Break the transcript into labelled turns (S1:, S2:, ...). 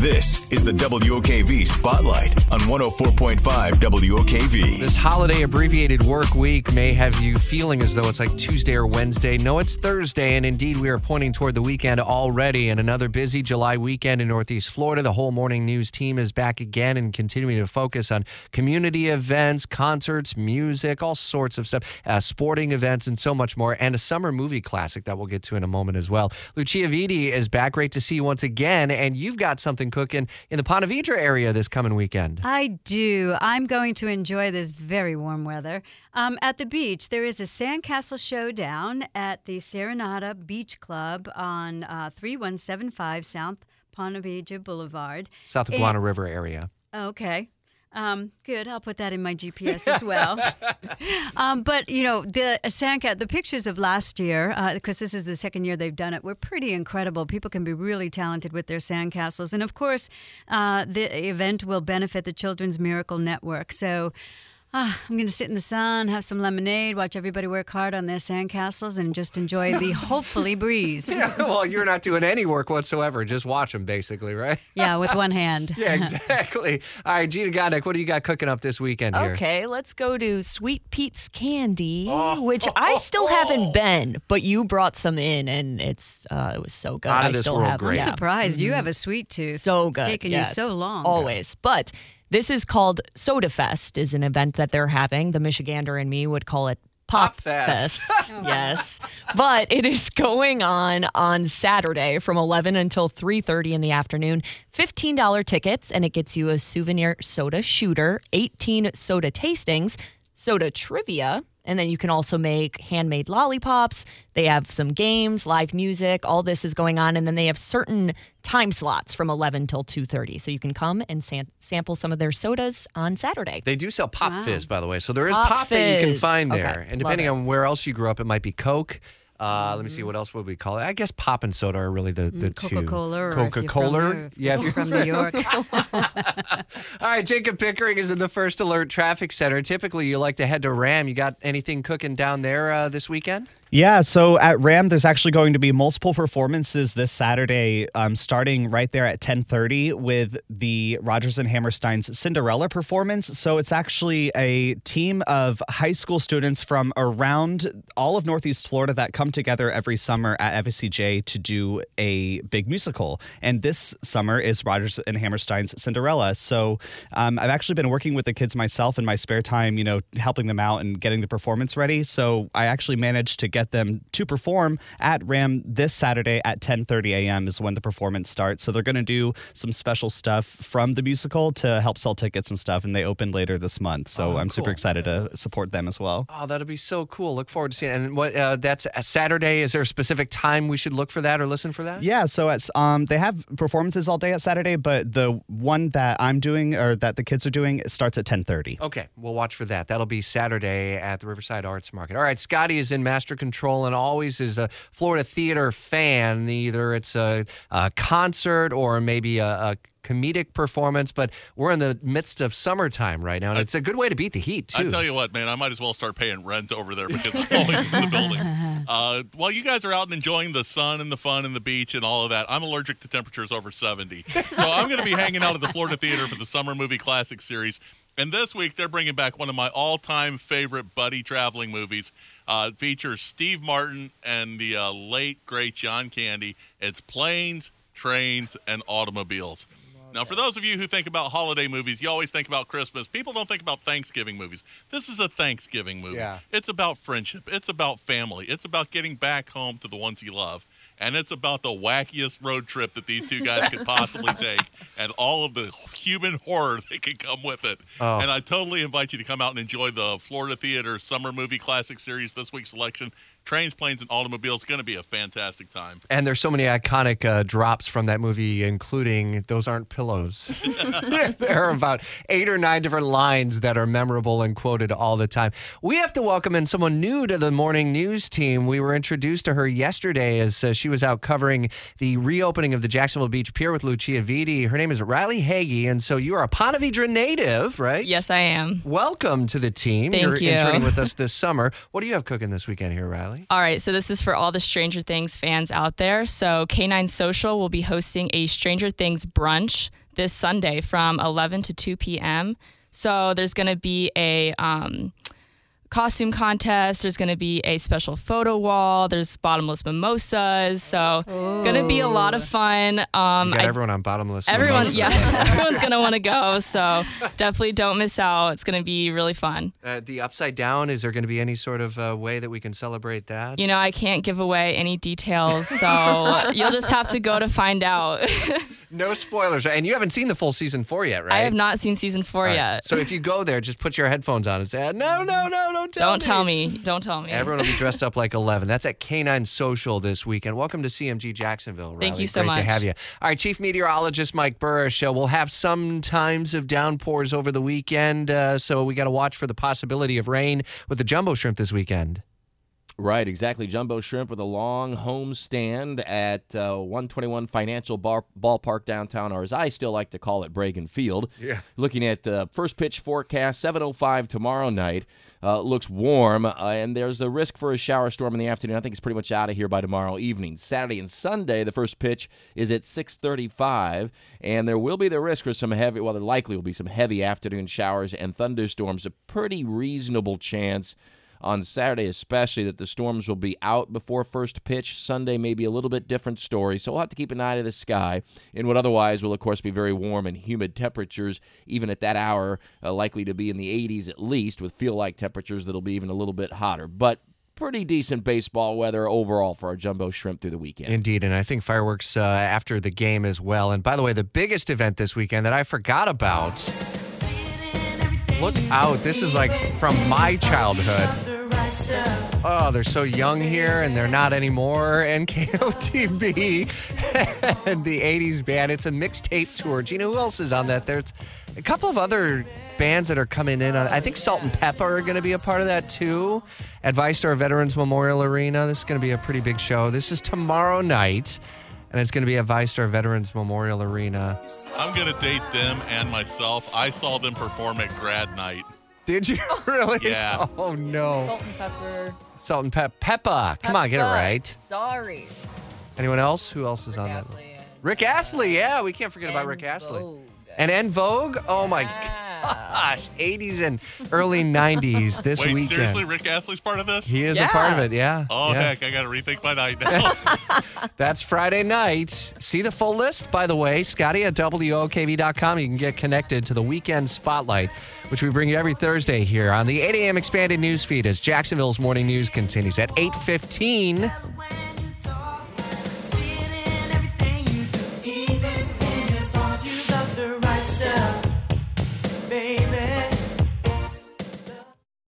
S1: This is the WOKV Spotlight on 104.5 WOKV.
S2: This holiday abbreviated work week may have you feeling as though it's like Tuesday or Wednesday. No, it's Thursday, and indeed we are pointing toward the weekend already. And another busy July weekend in Northeast Florida. The whole morning news team is back again and continuing to focus on community events, concerts, music, all sorts of stuff, uh, sporting events, and so much more. And a summer movie classic that we'll get to in a moment as well. Lucia Viti is back. Great to see you once again. And you've got something cooking in the Ponte Vedra area this coming weekend.
S3: I do. I'm going to enjoy this very warm weather. Um, at the beach, there is a sandcastle showdown at the Serenata Beach Club on uh, 3175 South Ponte Vedra Boulevard.
S2: South of
S3: And-
S2: Guana River area.
S3: Okay. Um, good. I'll put that in my GPS as well. um, but you know, the Sandcat, the pictures of last year, because this is the second year they've done it, were pretty incredible. People can be really talented with their sandcastles, and of course, uh, the event will benefit the Children's Miracle Network. So. Ah, I'm going to sit in the sun, have some lemonade, watch everybody work hard on their sandcastles, and just enjoy the hopefully breeze.
S2: Yeah, well, you're not doing any work whatsoever. Just watch them, basically, right?
S3: Yeah, with one hand.
S2: Yeah, exactly. All right, Gina Godek, what do you got cooking up this weekend here?
S4: Okay, let's go to Sweet Pete's Candy,
S2: Oh,
S4: which
S2: oh,
S4: I
S2: oh,
S4: still haven't been, but you brought some in, and it's uh, it was so good.
S2: Out of
S4: I
S2: this
S4: still
S2: world,
S4: have
S2: great.
S3: I'm
S4: Yeah.
S3: surprised you have a sweet tooth.
S4: So good.
S3: It's
S4: good.
S3: taken
S4: yes.
S3: you so long.
S4: Always. But this is called Soda Fest, is an event that they're having. The Michigander and me would call it Pop,
S2: Pop Fest.
S4: yes. But it is going on on Saturday from 11 until 3:30 in the afternoon. $15 tickets and it gets you a souvenir soda shooter, 18 soda tastings, soda trivia, and then you can also make handmade lollipops. They have some games, live music, all this is going on and then they have certain time slots from 11 till 2:30. So you can come and sam- sample some of their sodas on Saturday.
S2: They do sell Pop
S3: Wow.
S2: Fizz, by the way. So there is
S4: Pop
S2: Pop, that you can
S4: Fizz.
S2: find
S4: Okay,
S2: there. And depending on where else you grew up, it might be Coke. Uh, let me see what else would we call it. I guess pop and soda are really the, the two.
S3: Coca Cola or
S2: Coca Cola. Yeah, if you're
S3: from New York.
S2: All right, Jacob Pickering is in the First Alert Traffic Center. Typically, you like to head to Ram. You got anything cooking down there uh, this weekend?
S5: Yeah, so at Ram, there's actually going to be multiple performances this Saturday, um, starting right there at 10:30 with the Rodgers and Hammerstein's Cinderella performance. So it's actually a team of high school students from around all of Northeast Florida that come together every summer at FSCJ to do a big musical. And this summer is Rodgers and Hammerstein's Cinderella. So um, I've actually been working with the kids myself in my spare time, you know, helping them out and getting the performance ready. So I actually managed to get them to perform at Ram this Saturday at 10:30 a.m. is when the performance starts. So they're going to do some special stuff from the musical to help sell tickets and stuff, and they open later this month. So
S2: Oh,
S5: I'm super
S2: cool.
S5: excited to support them as well.
S2: Oh, that'll be so cool. Look forward to seeing it. And what uh, that's a Saturday. Is there a specific time we should look for that or listen for that?
S5: Yeah, so it's um they have performances all day at Saturday, but the one that I'm doing or that the kids are doing starts at 10:30.
S2: Okay, we'll watch for that. That'll be Saturday at the Riverside Arts Market. All right, Scotty is in master control and always is a Florida theater fan. Either it's a, a concert or maybe a, a comedic performance, but we're in the midst of summertime right now, and it's a good way to beat the heat too.
S6: I tell you what, man, I might as well start paying rent over there because I'm always in the building. Uh, while you guys are out and enjoying the sun and the fun and the beach and all of that, I'm allergic to temperatures over 70. So I'm going to be hanging out at the Florida Theater for the Summer Movie Classic Series. And this week, they're bringing back one of my all time favorite buddy traveling movies. Uh, it features Steve Martin and the uh, late, great John Candy. It's Planes, Trains, and Automobiles. Now, for those of you who think about holiday movies, you always think about Christmas. People don't think about Thanksgiving movies. This is a Thanksgiving movie.
S2: Yeah.
S6: It's about friendship. It's about family. It's about getting back home to the ones you love. And it's about the wackiest road trip that these two guys could possibly take and all of the human horror that could come with it.
S2: Oh.
S6: And I totally invite you to come out and enjoy the Florida Theater Summer Movie Classic Series this week's selection. Trains, Planes, and Automobiles. going to be a fantastic time.
S2: And there's so many iconic uh, drops from that movie, including "Those aren't pillows." there are about eight or nine different lines that are memorable and quoted all the time. We have to welcome in someone new to the morning news team. We were introduced to her yesterday as uh, she was out covering the reopening of the Jacksonville Beach Pier with Lucia Viti. Her name is Riley Hagee, and so you are a Ponte Vedra native, right?
S7: Yes, I am.
S2: Welcome to the team.
S7: Thank
S2: You're
S7: you.
S2: interning with us this summer. What do you have cooking this weekend here, Riley?
S7: All right, so this is for all the Stranger Things fans out there. So K9 Social will be hosting a Stranger Things brunch this Sunday from 11 to 2 p.m. So there's going to be a um, costume contest. There's going to be a special photo wall. There's bottomless mimosas. So going to be a lot of fun. Um,
S2: You got
S7: I-
S2: everyone on bottomless.
S7: everyone,
S2: mimosas.
S7: yeah, everyone's going to want to go. So definitely don't miss out. It's going to be really fun.
S2: Uh, the upside down. Is there going to be any sort of uh, way that we can celebrate that?
S7: You know, I can't give away any details, so you'll just have to go to find out.
S2: No spoilers, and you haven't seen the full season four yet, right?
S7: I have not seen season four
S2: All right.
S7: yet.
S2: So if you go there, just put your headphones on and say, "No, "No, no, no, don't tell
S7: Don't tell me. Don't tell me.
S2: Everyone will be dressed up like 11. That's at K9 Social this weekend. Welcome to CMG Jacksonville.
S7: Thank you so
S2: Great to
S7: much.
S2: have you. All right, Chief Meteorologist Mike Buresh. Uh, we'll have some times of downpours over the weekend, uh, so we got to watch for the possibility of rain with the jumbo shrimp this weekend.
S8: Right, exactly. Jumbo Shrimp with a long home stand at uh, 121 Financial Bar- Ballpark downtown, or as I still like to call it, Bragan Field.
S2: Yeah.
S8: Looking at uh, first pitch forecast, 7:05 tomorrow night. Uh, looks warm, uh, and there's a risk for a shower storm in the afternoon. I think it's pretty much out of here by tomorrow evening. Saturday and Sunday, the first pitch is at 6:35, and there will be the risk for some heavy. Well, there likely will be some heavy afternoon showers and thunderstorms. A pretty reasonable chance on Saturday, especially that the storms will be out before first pitch. Sunday may be a little bit different story, so we'll have to keep an eye to the sky in what otherwise will, of course, be very warm and humid temperatures, even at that hour, uh, likely to be in the 80s at least, with feel like temperatures that'll be even a little bit hotter. But pretty decent baseball weather overall for our jumbo shrimp through the weekend.
S2: Indeed, and I think fireworks uh, after the game as well. And by the way, the biggest event this weekend that I forgot about. Look out! This is like from my childhood. Oh, they're so young here, and they're not anymore. NKOTB and the '80s band. It's a mixtape tour. Do you know who else is on that? There's a couple of other bands that are coming in. I think Salt-N-Pepa are going to be a part of that too. At VyStar Veterans Memorial Arena. This is going to be a pretty big show. This is tomorrow night, and it's going to be at VyStar Veterans Memorial Arena.
S6: I'm going to date them and myself. I saw them perform at grad night.
S2: Did you really?
S6: Yeah.
S2: Oh no.
S4: Salt and pepper.
S2: Salt and Pep. Peppa. Come on, get it
S4: Peppa.
S2: right.
S4: Sorry.
S2: Anyone else? Who else is on that?
S4: Astley and-
S2: Rick Astley. Yeah, we can't forget about
S4: and
S2: Rick Astley.
S4: Vogue.
S2: And En Vogue. Oh my
S4: Yeah.
S2: gosh, 80s and early 90s this
S6: Wait,
S2: weekend.
S6: seriously, Rick Astley's part of this?
S2: He is a part of
S4: Yeah.
S2: it, yeah.
S6: Oh,
S2: yeah.
S6: heck, I got to rethink my night now.
S2: That's Friday night. See the full list, by the way, Scotty at WOKV.com. You can get connected to the Weekend Spotlight, which we bring you every Thursday here on the 8 a.m. expanded news feed as Jacksonville's morning news continues at 8.15.